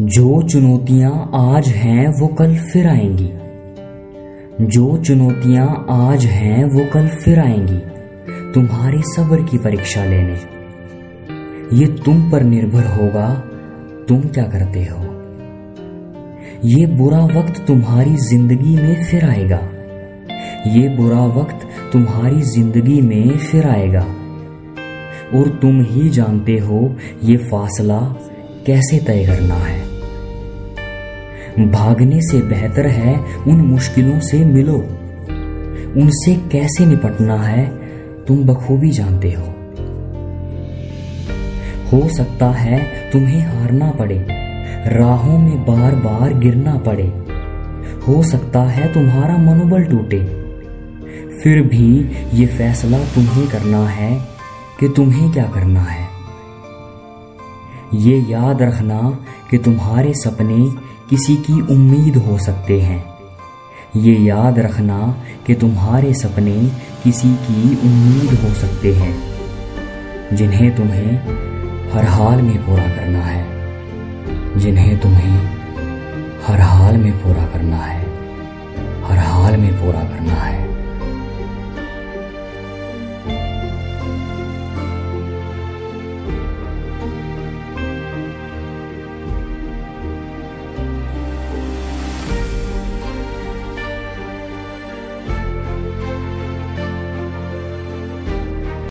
जो चुनौतियाँ आज हैं वो कल फिर आएँगी। जो चुनौतियाँ आज हैं वो कल फिर आएँगी। तुम्हारे सब्र की परीक्षा लेने। ये तुम पर निर्भर होगा, तुम क्या करते हो। ये बुरा वक्त तुम्हारी ज़िंदगी में फिर आएगा। ये बुरा वक्त तुम्हारी ज़िंदगी में फिर आएगा। और तुम ही जानते हो, ये फासला कैसे तय करना है? भागने से बेहतर है उन मुश्किलों से मिलो। उनसे कैसे निपटना है, तुम बखूबी जानते हो। हो सकता है तुम्हें हारना पड़े, राहों में बार बार गिरना पड़े। हो सकता है तुम्हारा मनोबल टूटे। फिर भी ये फैसला तुम्हें करना है कि तुम्हें क्या करना है। ये याद रखना कि तुम्हारे सपने किसी की उम्मीद हो सकते हैं। ये याद रखना कि तुम्हारे सपने किसी की उम्मीद हो सकते हैं, जिन्हें तुम्हें हर हाल में पूरा करना है। जिन्हें तुम्हें हर हाल में पूरा करना है, हर हाल में पूरा करना है।